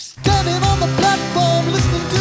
Standing on the platform, listening to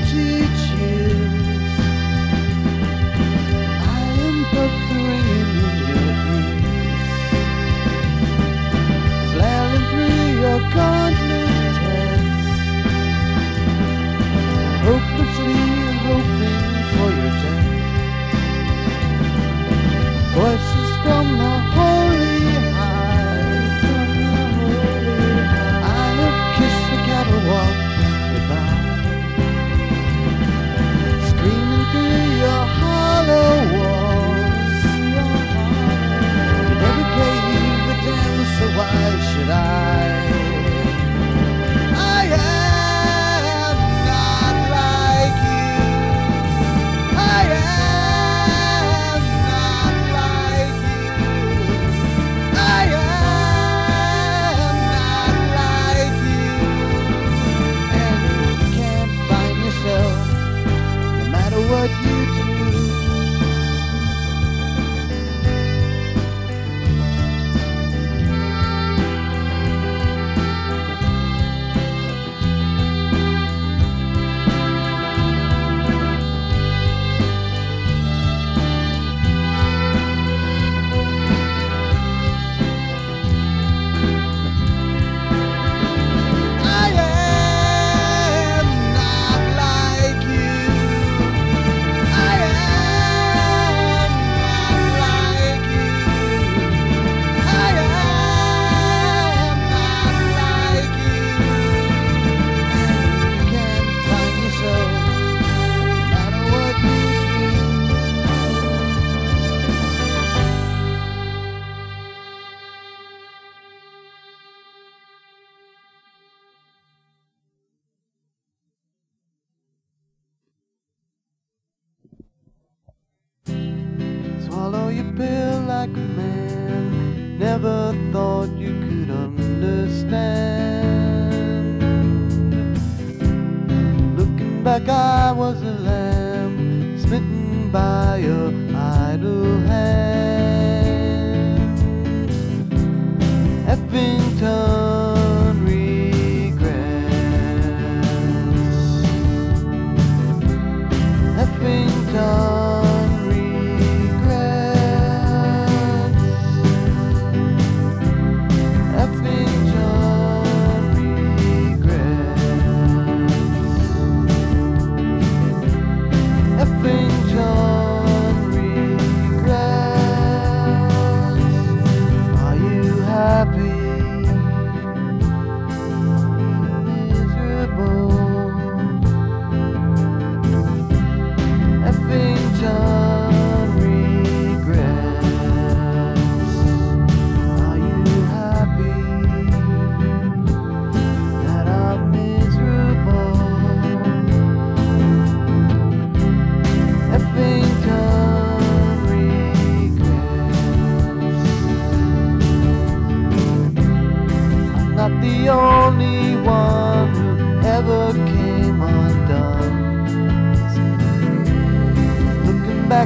cheers.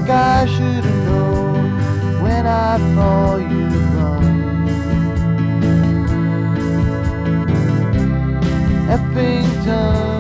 like I should have known when I saw you run. Eppington.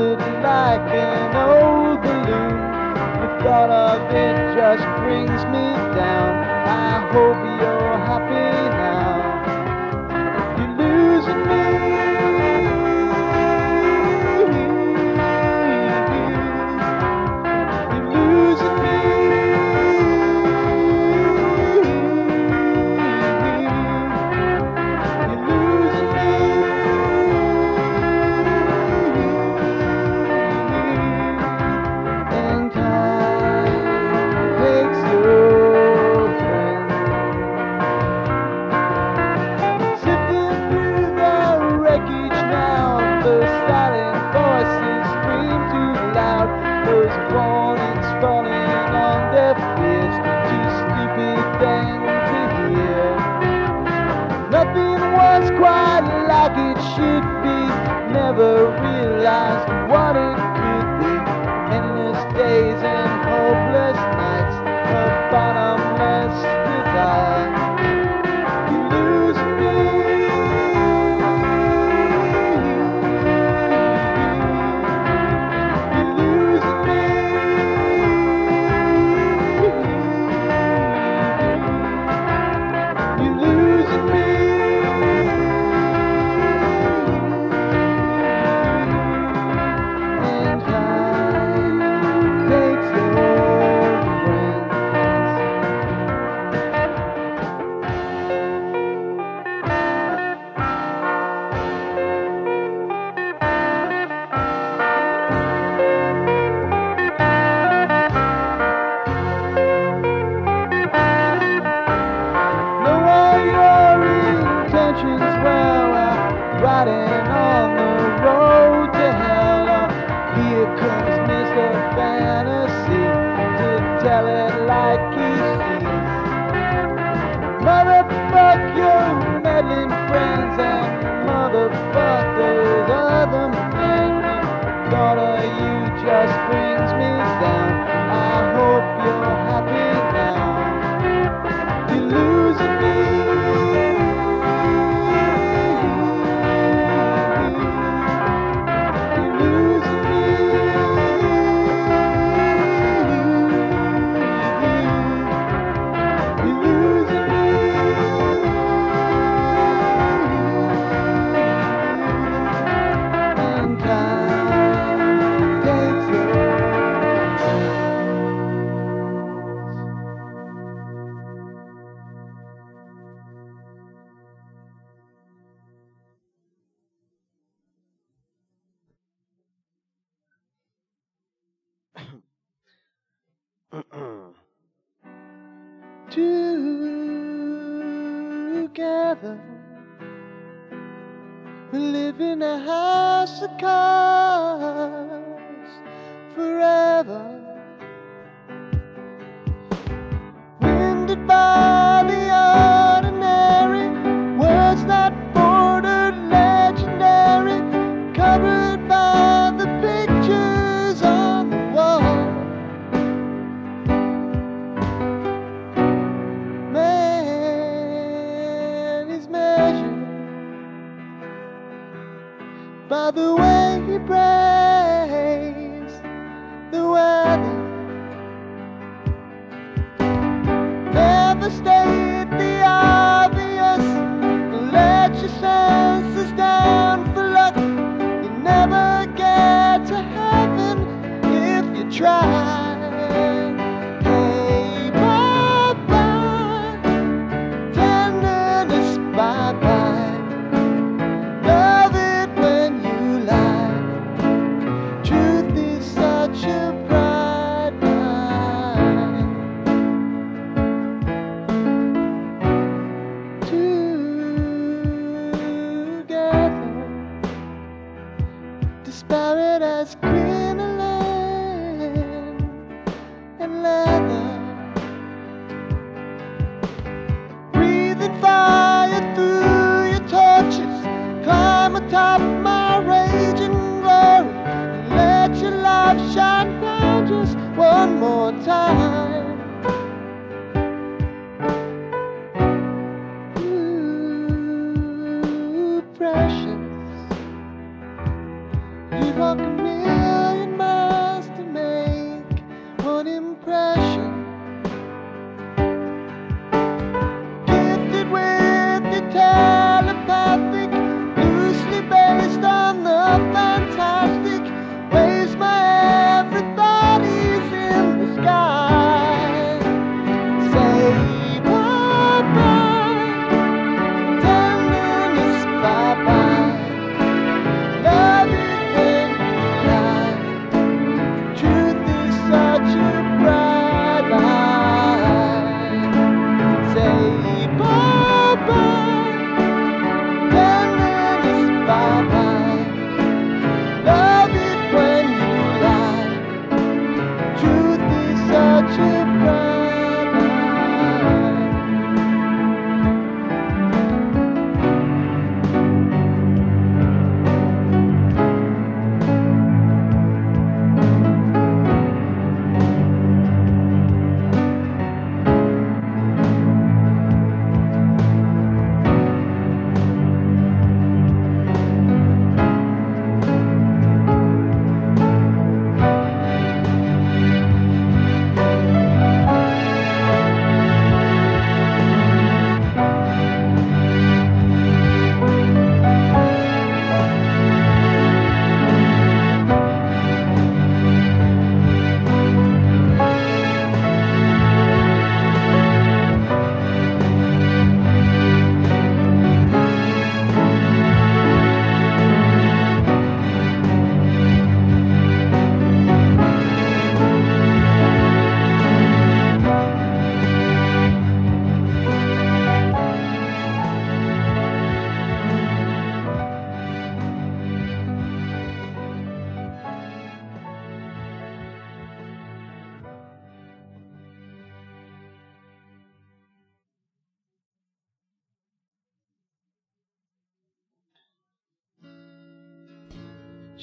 it like an old balloon. The thought of it just brings me down. I hope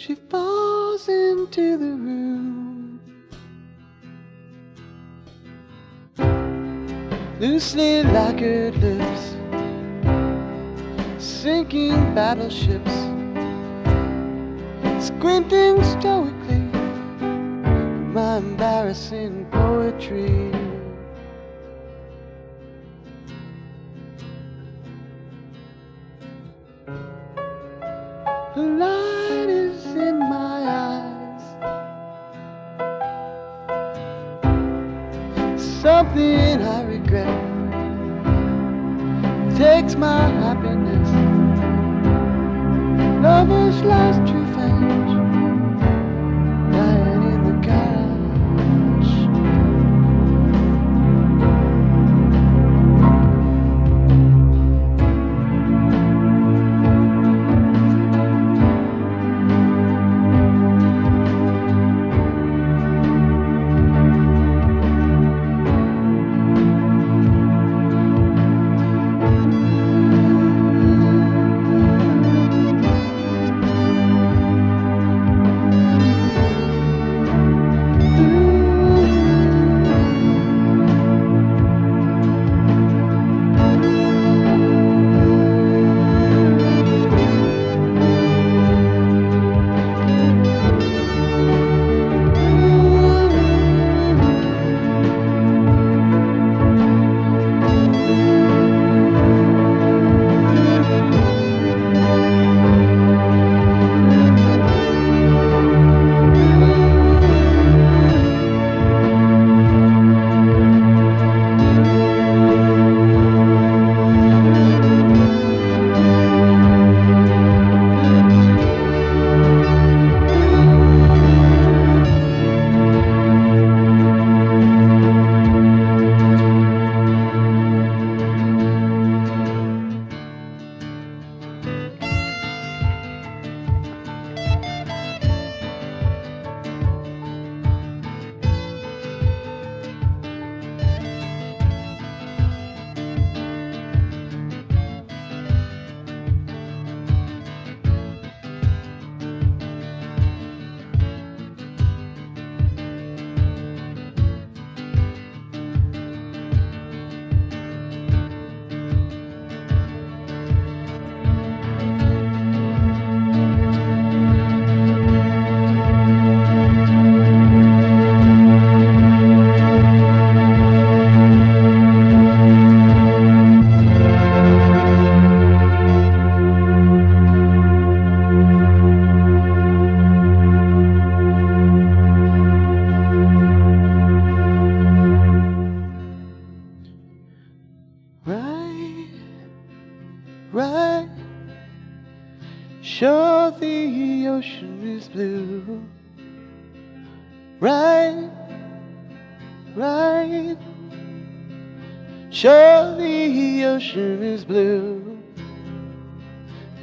She falls into the room. Loosely lacquered lips, sinking battleships, squinting stoically. My embarrassing poetry. Surely the ocean is blue,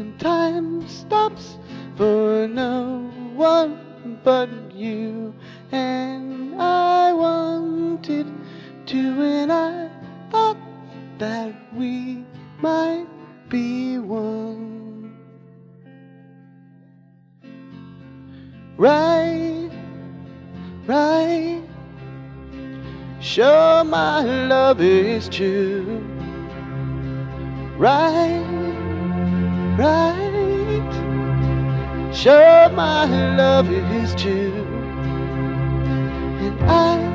and time stops for no one but you. And I wanted to, and I thought that we might be one. Right, right sure my love is true. Right, right, sure my love is true. And I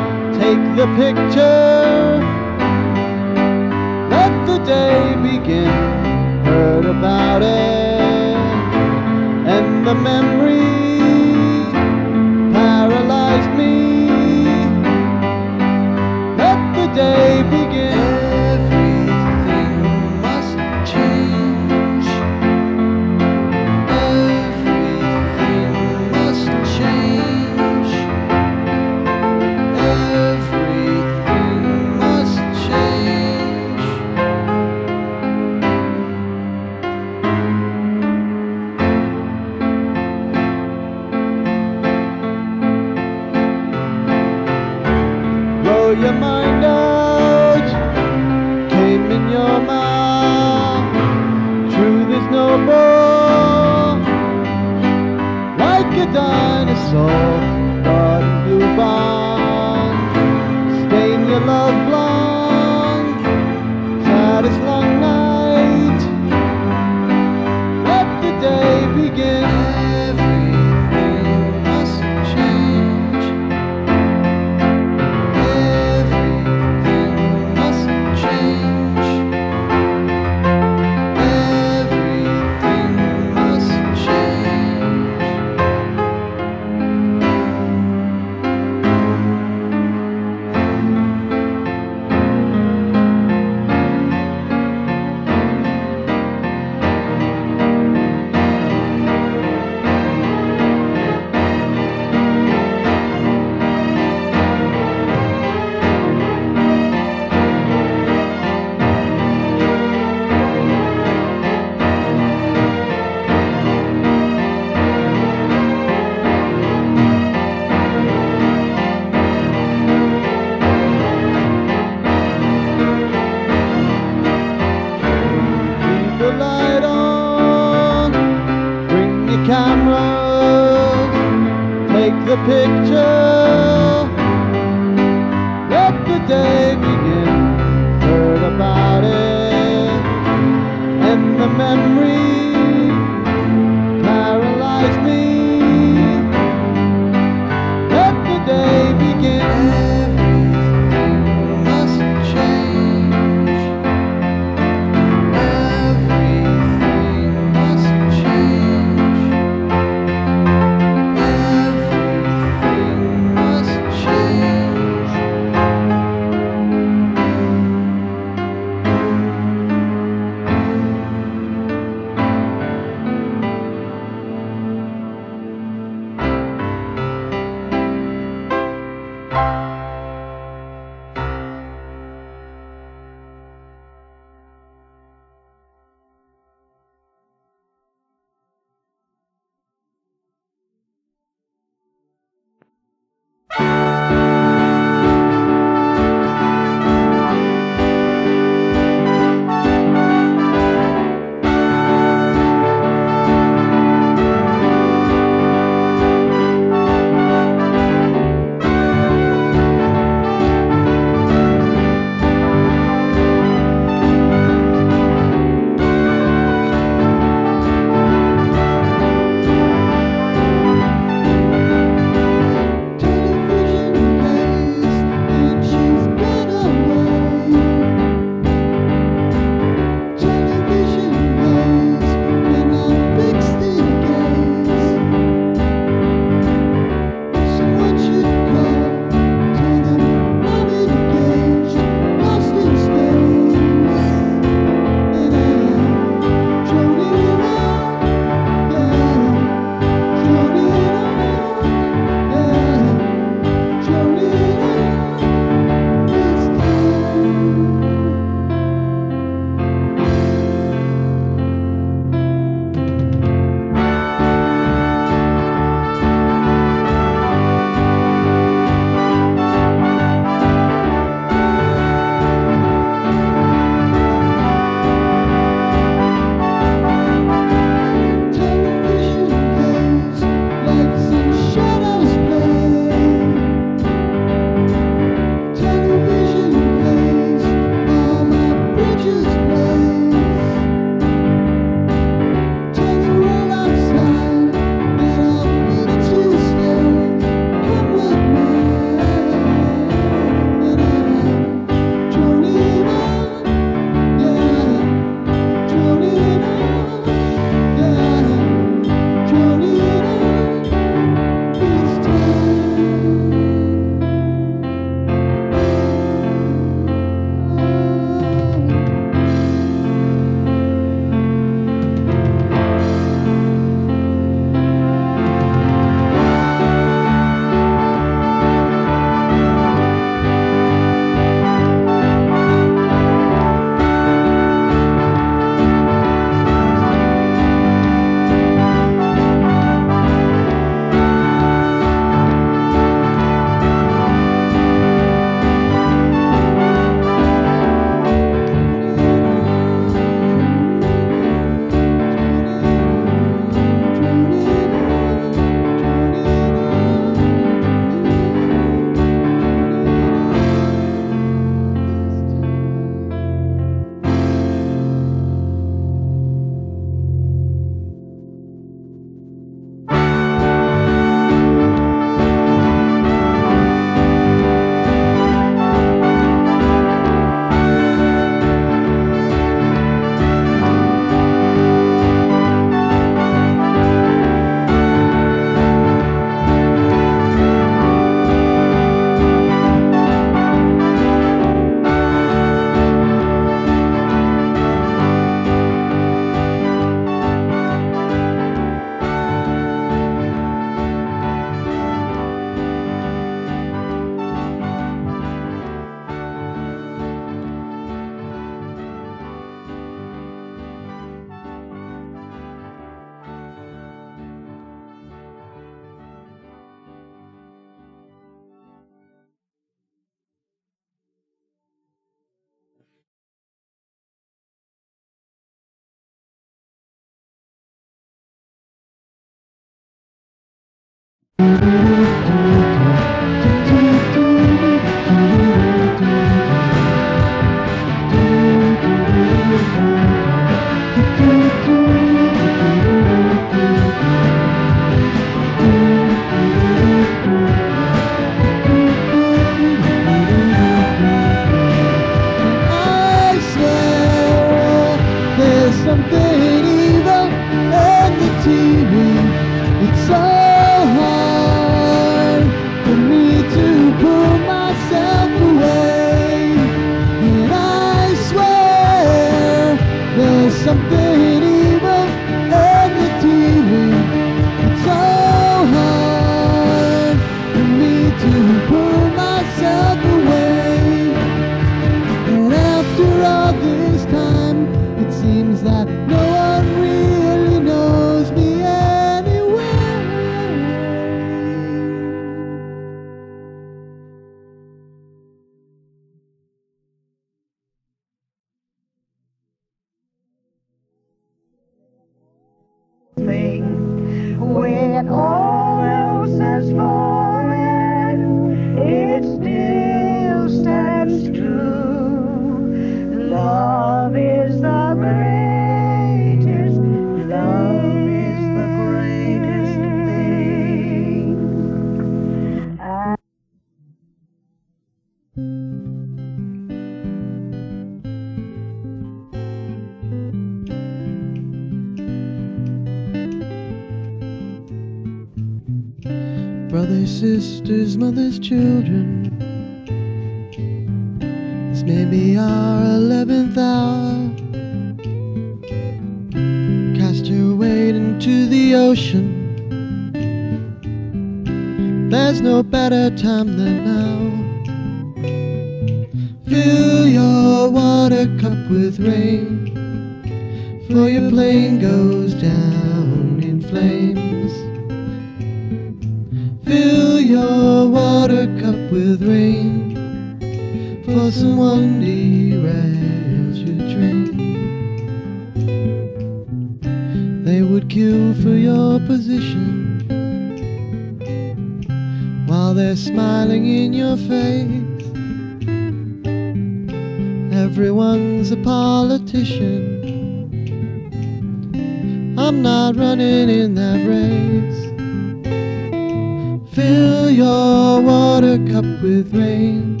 Fill your water cup with rain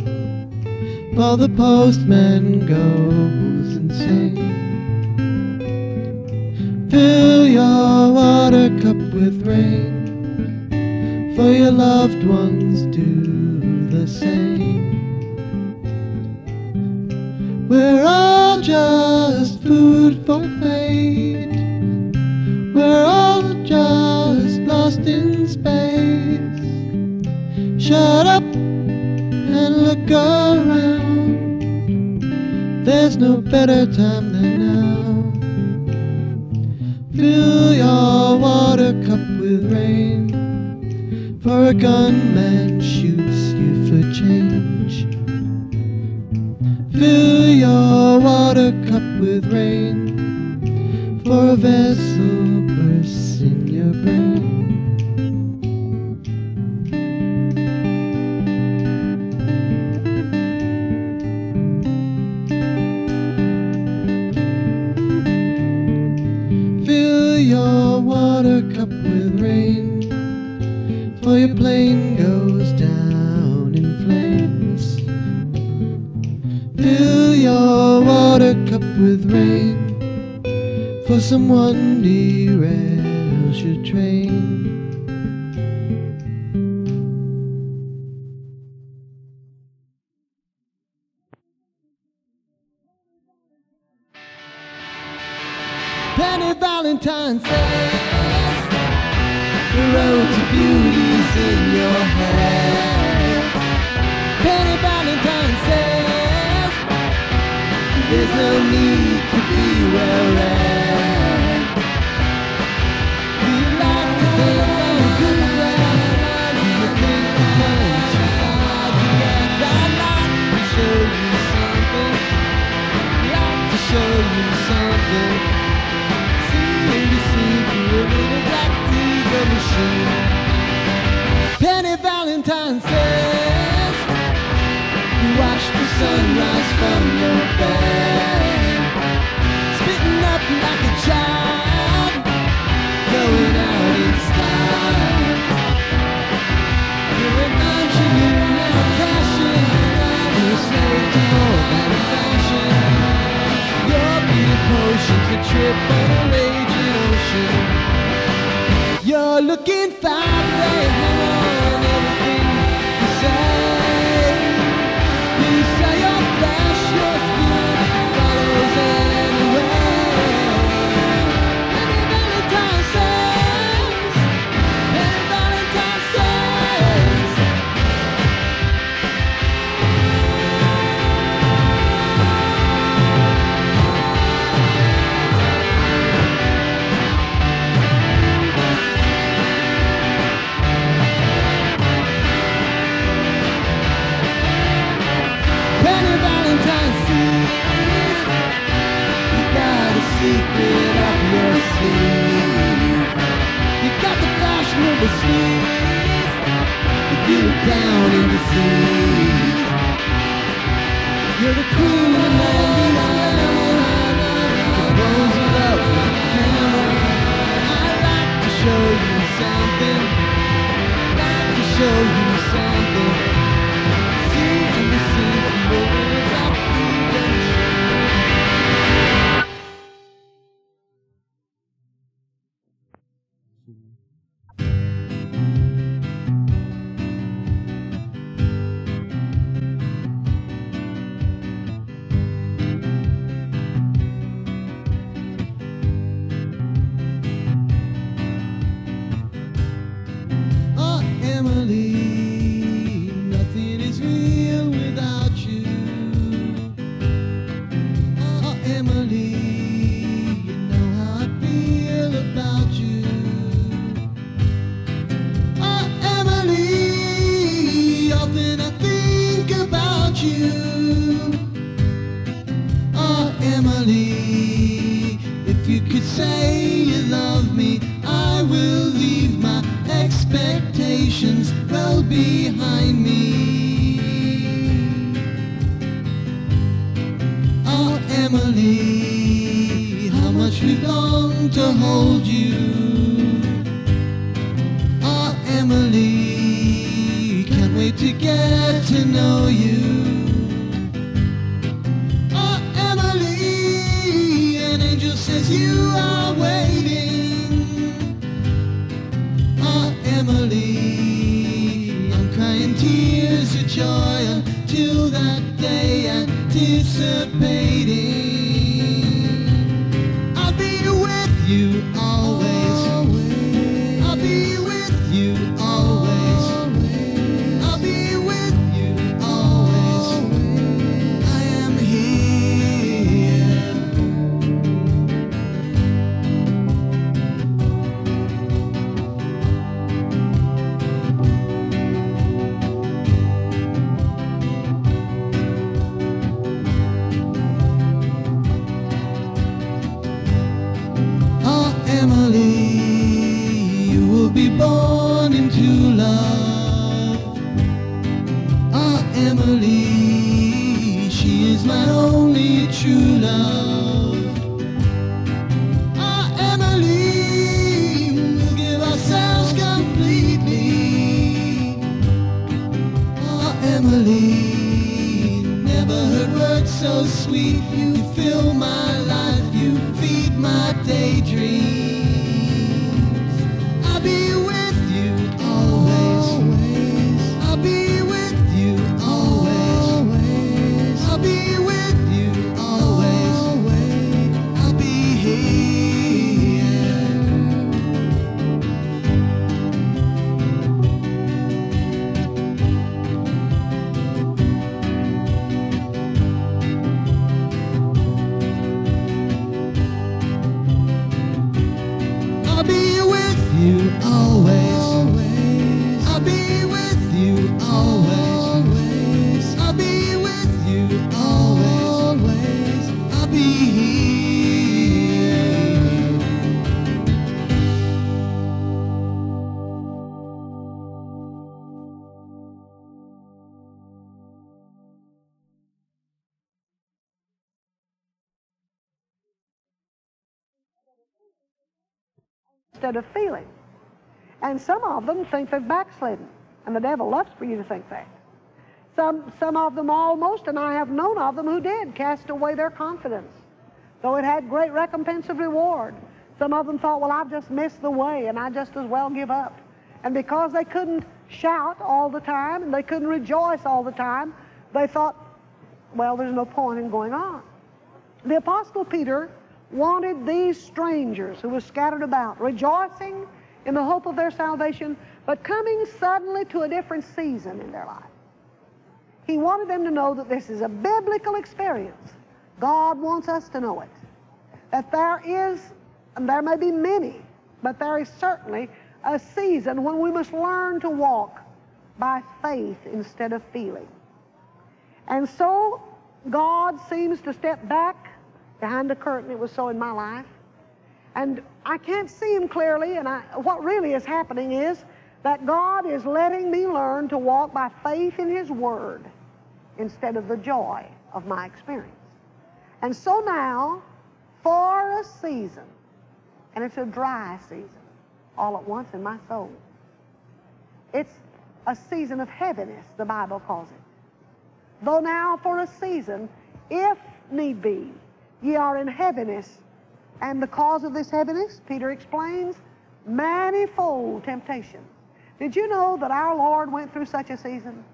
while the postman goes insane. Fill your water cup with rain, for your loved ones do the same. We're all just food for fate. We're all just Shut up and look around. There's no better time than now. Fill your water cup with rain, for a gunman shoots you for change. Fill your water cup with rain, for a vessel up with rain for someone derails your train. will. The queen that day anticipating. I'll be with you always. Instead of feeling. And some of them think they've backslidden, and the devil loves for you to think that. Some, some of them almost, and I have known of them who did, cast away their confidence, though it had great recompense of reward. Some of them thought, well, I've just missed the way, and I just as well give up. And because they couldn't shout all the time, and they couldn't rejoice all the time, they thought, well, there's no point in going on. The Apostle Peter wanted these strangers who were scattered about, rejoicing in the hope of their salvation, but coming suddenly to a different season in their life. He wanted them to know that this is a biblical experience. God wants us to know it. That there is, and there may be many, but there is certainly a season when we must learn to walk by faith instead of feeling. And so God seems to step back behind the curtain. It was so in my life. And I can't see him clearly, and I, what really is happening is that God is letting me learn to walk by faith in His Word instead of the joy of my experience. And so now, for a season, and it's a dry season all at once in my soul, it's a season of heaviness, the Bible calls it. Though now for a season, if need be, ye are in heaviness, and the cause of this heaviness, Peter explains, manifold temptations. Did you know that our Lord went through such a season?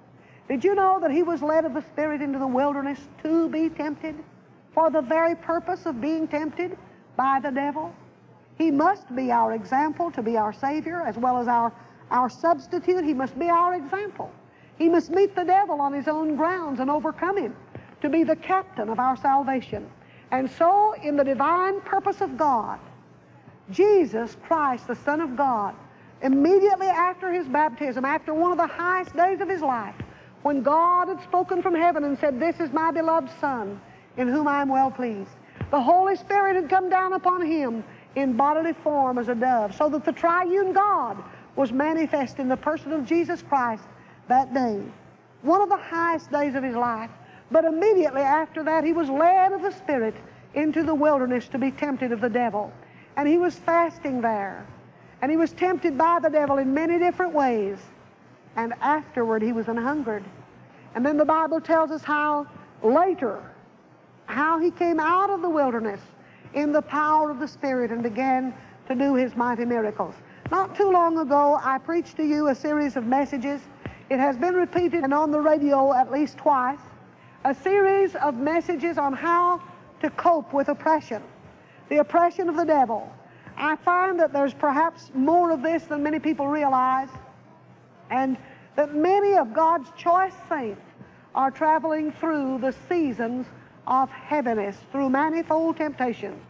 Did you know that he was led of the Spirit into the wilderness to be tempted for the very purpose of being tempted by the devil? He must be our example to be our Savior as well as our, our substitute. He must be our example. He must meet the devil on his own grounds and overcome him to be the captain of our salvation. And so, in the divine purpose of God, Jesus Christ, the Son of God, immediately after his baptism, after one of the highest days of his life, when God had spoken from heaven and said, This is my beloved Son, in whom I am well pleased. The Holy Spirit had come down upon him in bodily form as a dove, so that the triune God was manifest in the person of Jesus Christ that day. One of the highest days of his life. But immediately after that, he was led of the Spirit into the wilderness to be tempted of the devil. And he was fasting there. And he was tempted by the devil in many different ways. And afterward, he was an hungered. And then the Bible tells us how later, how he came out of the wilderness in the power of the Spirit and began to do his mighty miracles. Not too long ago, I preached to you a series of messages. It has been repeated and on the radio at least twice. A series of messages on how to cope with oppression, the oppression of the devil. I find that there's perhaps more of this than many people realize and that many of God's choice saints are traveling through the seasons of heaviness, through manifold temptations.